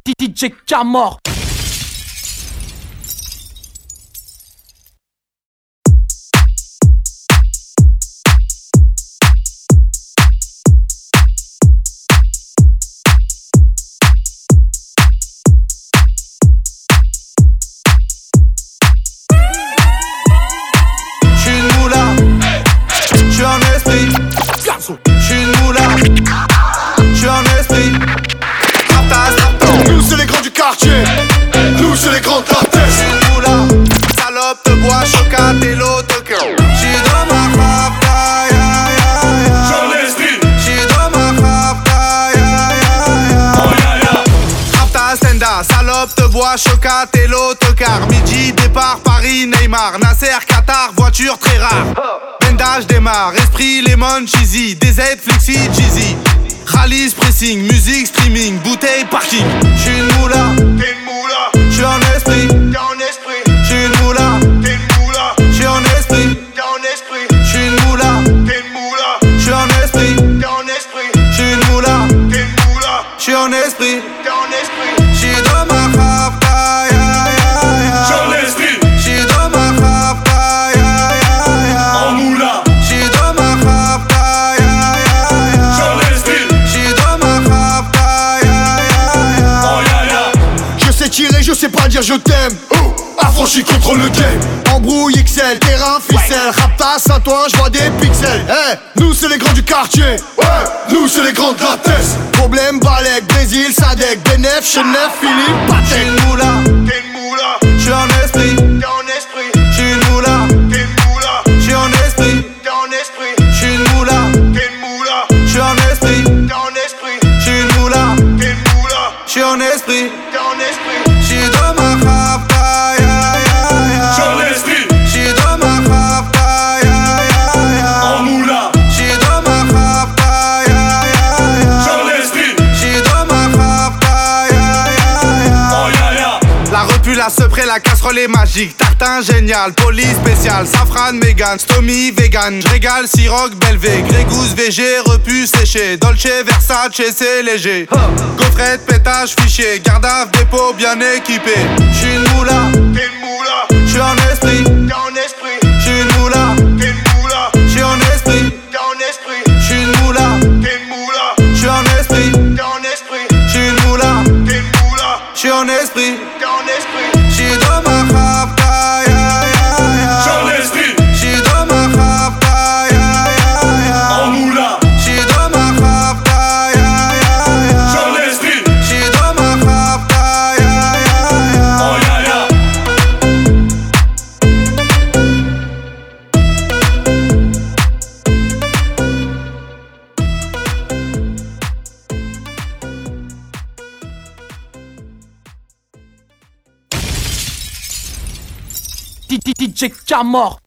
DJ Camor. Salope de bois, chocat et l'autocar. Midi, départ, Paris, Neymar. Nasser, Qatar, voiture très rare. Bendage démarre, esprit, lemon, cheesy. DZ, flexi, cheesy. Rallye, pressing, musique, streaming, bouteille, parking. J'suis T'es une moula, je sais pas dire je t'aime. Oh, Affranchi contre le game. Embrouille XL, terrain, ficelle. Raptas, à toi, je vois des pixels. Eh, Nous c'est les grands du quartier. Ouais, nous c'est les grands de la Problème, Balek, Brésil, Sadek, Benef, Chenef, Philippe, J'suis Patek une moula, T'es une moula, j'suis un esprit. t'es en esprit. J'suis une moula, T'es une moula, j'suis un esprit. t'es en esprit. J'suis une moula, T'es une moula, j'suis un esprit. t'es en esprit. J'suis une moula, T'es une moula, j'suis un esprit. t'es en esprit La repu, la casserole est magique. Tartin génial, police spécial, safran, mégan, stomy, vegan. J'régale, siroc, belvé, grégousse, VG, repu, séché. Dolce, Versace, c'est léger. Gaufrette, pétage, fichier, garde à dépôt bien équipé. J'suis une moula, T'es une moula, j'suis un esprit. t'es en esprit J'suis une moula, T'es une moula, j'suis un esprit. t'es en esprit J'suis une moula, T'es une moula, j'suis un esprit. t'es en esprit J'suis une moula, T'es une moula, j'suis en esprit She my ma rave DJ Camor.